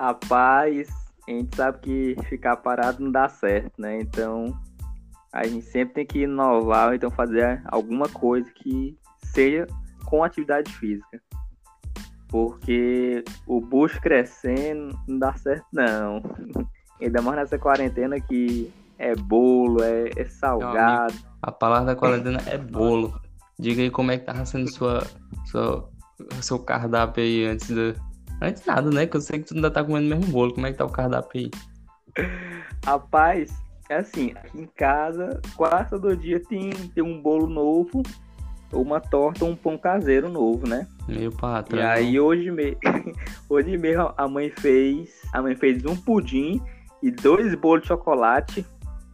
Rapaz, a gente sabe que ficar parado não dá certo, né? Então a gente sempre tem que inovar, então fazer alguma coisa que seja com atividade física. Porque o bucho crescendo não dá certo não. Ainda mais nessa quarentena que é bolo, é, é salgado. Amigo, a palavra da quarentena é bolo. Diga aí como é que tava sendo sua, sua, seu cardápio aí antes da. Antes nada, né? Que eu sei que tu ainda tá comendo mesmo bolo. Como é que tá o cardápio aí? Rapaz, é assim, aqui em casa, quase todo dia tem, tem um bolo novo, uma torta ou um pão caseiro novo, né? Meu patrão. E aí hoje mesmo, hoje mesmo a mãe fez, a mãe fez um pudim e dois bolos de chocolate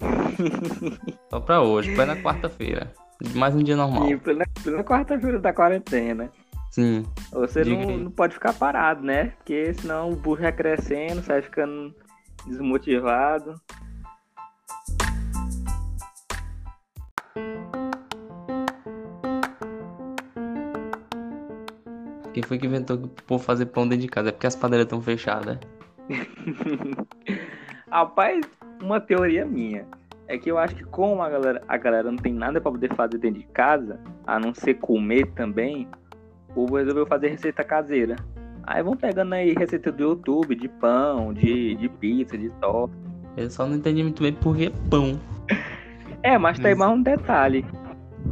Só pra hoje, plena quarta-feira. Mais um dia normal. Sim, plena, plena quarta-feira da quarentena. Sim. Você não, não, pode ficar parado, né? Porque senão o burro vai crescendo, vai ficando desmotivado. Quem foi que inventou por fazer pão dentro de casa? É porque as padarias estão fechadas. Rapaz, uma teoria minha é que eu acho que como a galera, a galera não tem nada para poder fazer dentro de casa, a não ser comer também, o povo resolveu fazer receita caseira. Aí vão pegando aí receita do YouTube, de pão, de, de pizza, de torta. Eu só não entendi muito bem por que pão. É, mas tá aí mais um detalhe.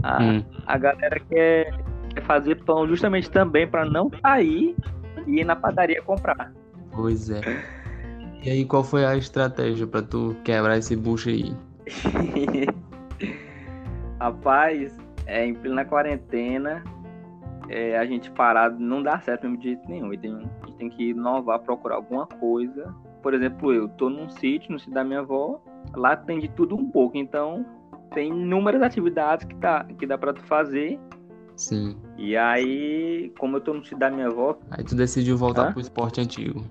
A, hum. a galera quer, quer fazer pão justamente também para não sair e ir na padaria comprar. Pois é. E aí, qual foi a estratégia para tu quebrar esse bucho aí? Rapaz, é, em plena quarentena, é, a gente parado não dá certo mesmo de jeito nenhum. E tem, a gente tem que inovar, procurar alguma coisa. Por exemplo, eu tô num sítio, no sítio da minha avó, lá tem de tudo um pouco. Então, tem inúmeras atividades que, tá, que dá para tu fazer. Sim. E aí, como eu tô no sítio da minha avó. Aí tu decidiu voltar pro esporte antigo.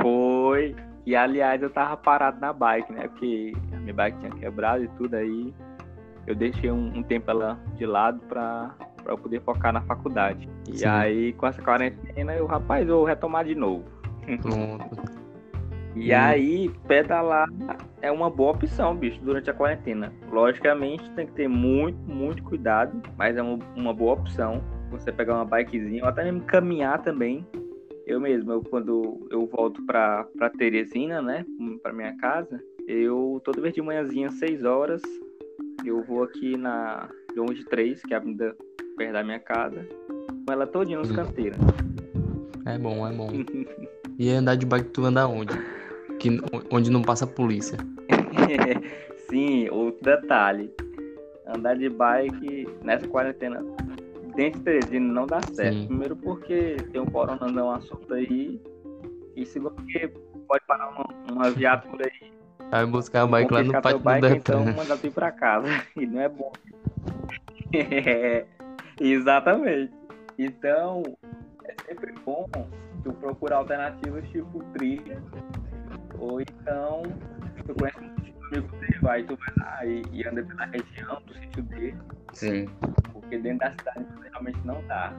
Foi. E aliás, eu tava parado na bike, né? Porque a minha bike tinha quebrado e tudo aí. Eu deixei um, um tempo ela de lado pra, pra eu poder focar na faculdade. E Sim. aí, com essa quarentena, eu, rapaz, eu vou retomar de novo. Pronto. e hum. aí, pedalar é uma boa opção, bicho, durante a quarentena. Logicamente, tem que ter muito, muito cuidado, mas é uma, uma boa opção. Você pegar uma bikezinha, ou até mesmo caminhar também, eu mesmo, eu, quando eu volto pra, pra Teresina, né, pra minha casa, eu toda vez de manhãzinha, 6 horas, eu vou aqui na João de 3, que é a avenida perto da minha casa, com ela todinha nos canteiros. É bom, é bom. e andar de bike tu anda onde? Que, onde não passa a polícia. Sim, outro detalhe. Andar de bike nessa quarentena dentro de Teresina não dá certo. Sim. Primeiro porque tem um coronazão assunto aí. E segundo porque pode parar uma, uma viatura aí. Vai buscar o bike lá no pátio do bike, Então manda tu ir pra casa. E não é bom. é, exatamente. Então, é sempre bom tu procurar alternativas tipo trilha. Ou então, tu conhece um amigo teu, aí tu vai lá e, e anda pela região do sítio dele. Sim porque dentro da cidade realmente não dá.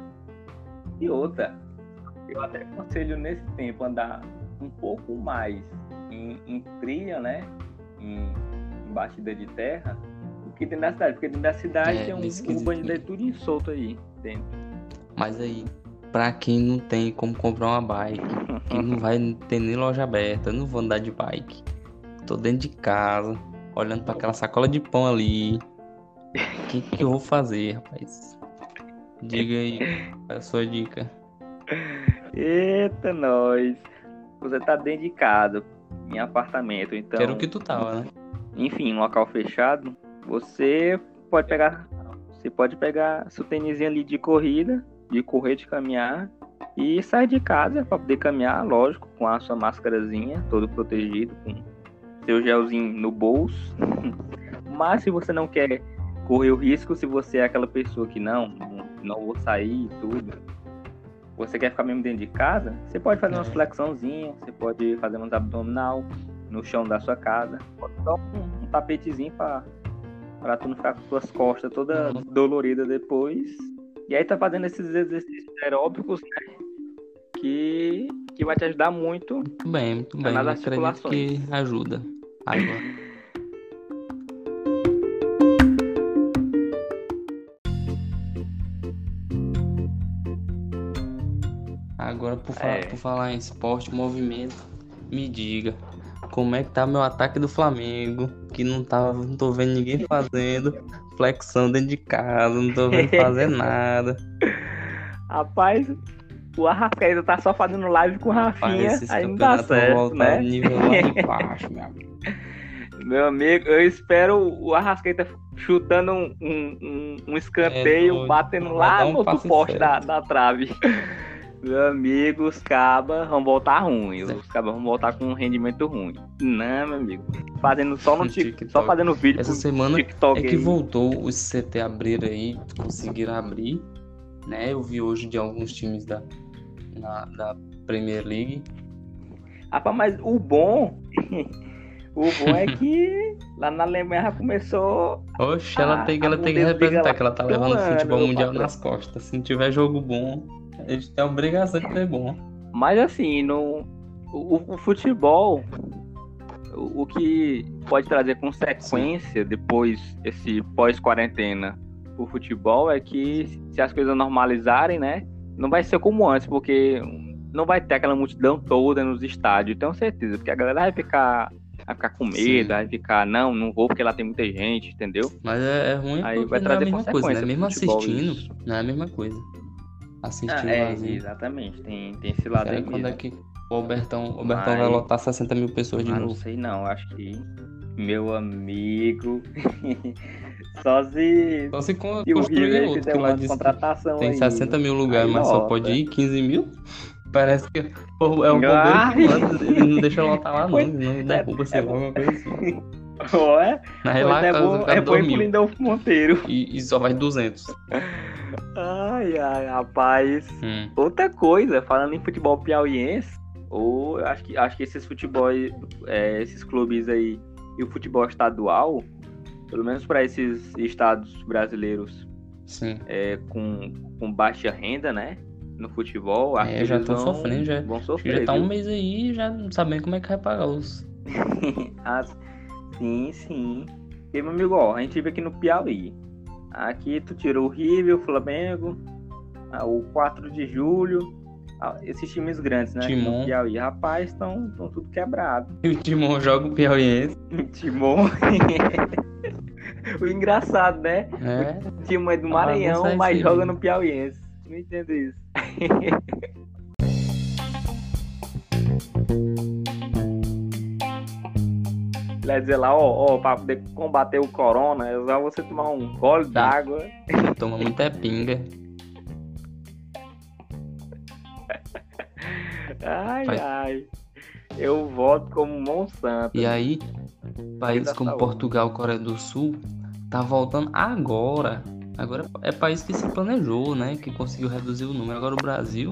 E outra, eu até aconselho nesse tempo andar um pouco mais em, em trilha, né? Em, em, batida de terra, que dentro da cidade, porque dentro da cidade é, tem um, um bandido tudo solto aí dentro. Mas aí, pra quem não tem como comprar uma bike, quem não vai ter nem loja aberta, eu não vou andar de bike. Tô dentro de casa, olhando para aquela sacola de pão ali, o que, que eu vou fazer, rapaz? Diga aí a sua dica. Eita, nós. Você tá dentro de casa, em apartamento, então. Quero que tu tava, né? Enfim, um local fechado. Você pode pegar. Você pode pegar seu tênis ali de corrida, de correr, de caminhar. E sair de casa para poder caminhar, lógico, com a sua máscarazinha, todo protegido, com seu gelzinho no bolso. Mas se você não quer correr o risco se você é aquela pessoa que não, não vou sair e tudo. Você quer ficar mesmo dentro de casa? Você pode fazer é. umas flexãozinhas, você pode fazer uns abdominal no chão da sua casa. Pode dar um, um tapetezinho para para tu não ficar com suas costas toda dolorida depois. E aí tá fazendo esses exercícios aeróbicos, né? Que que vai te ajudar muito. Muito bem, muito bem. nas articulações. que ajuda. Agora. Agora, por, É. por falar em esporte, movimento, me diga, como é que tá meu ataque do Flamengo? Que não, tá, não tô vendo ninguém fazendo flexão dentro de casa, não tô vendo fazer nada. Rapaz, o Arrascaeta tá só fazendo live com o Rafinha, aí não dá certo, né? nível lá embaixo, meu amigo. Meu amigo, eu espero o Arrascaeta chutando um, um, um- um escanteio, É batendo lá no outro poste da, da trave. Meu amigo, os cabas vão voltar ruim. Os cabas vão voltar com um rendimento ruim. Não, meu amigo. Fazendo só no TikTok. Só fazendo vídeo Essa semana TikTok. É que aí. voltou os CT abrir aí, conseguiram abrir, né? Eu vi hoje de alguns times da, na- da Premier League. Rapaz, mas o bom. o bom é que lá na Alemanha já começou. Oxe, ela Ah, tem, a ela tem que representar, que ela tá do levando o futebol mundial nas costas. Se não tiver jogo bom, gente tem a obrigação de ter bom. Mas assim, no, o, o futebol, o, o que pode trazer consequência depois, esse pós-quarentena pro futebol, é que se as coisas normalizarem, né? Não vai ser como antes, porque não vai ter aquela multidão toda nos estádios, tenho certeza, porque a galera vai ficar, vai ficar com medo, Sim. vai ficar, não, não vou porque lá tem muita gente, entendeu? Mas é, é ruim Aí vai não é a trazer mesma coisa, né? Mesmo futebol, assistindo, isso. não é a mesma coisa. Assistindo Ah, é, vazio. exatamente, tem, tem esse lado Aí aí quando é mesmo. que o Albertão, o Albertão Mas- vai lotar 60 mil pessoas de Ah, não novo? sei não, acho que meu amigo. só se, Só se con- se o construir outro, que lá uma diz que contratação tem aí. 60 mil lugares, Aí mas só lota. pode ir 15 mil. Parece que é um bombeiro Ai. que ele não deixa lotar lá não, não derruba, sei é lá, bom. alguma coisa assim. Ó, é? Lá é bom, é bom ir pro 2000 Lindolfo Monteiro. e, e só vai 200. Ai, ai, rapaz. Hum. Outra coisa, falando em futebol piauiense, ou eu acho que, acho que esses futebol, é, esses clubes aí e o futebol estadual, pelo menos para esses estados brasileiros Sim. é, com, com baixa renda, né? No futebol, É, já eles tão vão- sofrendo, já. Vão sofrer. já tá um viu? mês aí já não sabendo como é que vai pagar os. Ah, sim, sim. E, meu amigo, ó, a gente vive aqui no Piauí. Aqui tu tirou o River, o Flamengo, o 4 de julho, esses times grandes, né? Timon. No Piauí. Rapaz, estão tudo quebrado. E o Timão joga o Piauiense. Timon. o engraçado, né? É. Timon é do Maranhão, mas joga no Piauiense. Não entendo isso. Ele dizer lá, ó, ó, pra poder combater o corona, é só você tomar um gole d'água. Toma muita pinga. Ai, Vai. ai. Eu voto como Monsanto. E aí, países como saúde. Portugal, Coreia do Sul, tá voltando agora. Agora é país que se planejou, né? Que conseguiu reduzir o número. Agora o Brasil,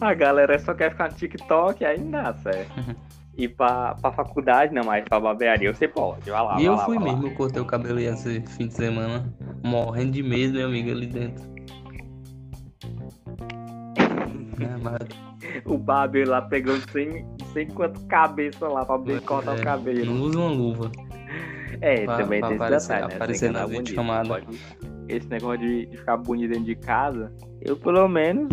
A galera só quer ficar no TikTok, aí não dá certo. E pra, pra faculdade, não, mas pra barbearia você pode. Vai lá, e eu lá, fui vai lá. mesmo, eu cortei o cabelo esse fim de semana, morrendo de medo, meu amigo, ali dentro. É, mas O barbeiro lá pegando sem, sem quanto cabeça lá pra poder cortar é, o cabelo. não usa uma luva. É, pra- também pra tem esse aparecer- detalhe, né? aparecer Tem que na andar bonito, videochamada. pode- Esse negócio de, de ficar bonito dentro de casa, eu pelo menos,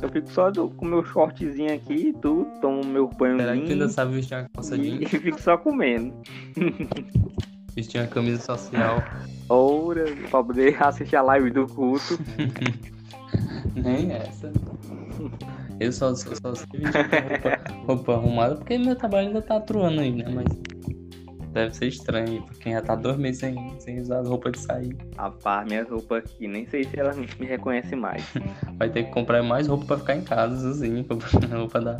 eu fico só do- com meu shortzinho aqui e tudo, tomo meu Será que tu ainda sabe vestir uma calça e, jeans? e fico só comendo. Vestir uma camisa social? Ora, pra poder assistir a live do culto. Nem essa. Eu só, eu só sei vestir roupa, roupa arrumada porque meu trabalho ainda tá atuando aí, né? Mas deve ser estranho pra quem já tá dois meses sem, sem usar roupa de sair. Rapaz, minhas roupas aqui, nem sei se ela me me reconhece mais. Vai ter que comprar mais roupa pra ficar em casa, sozinho. Roupa da,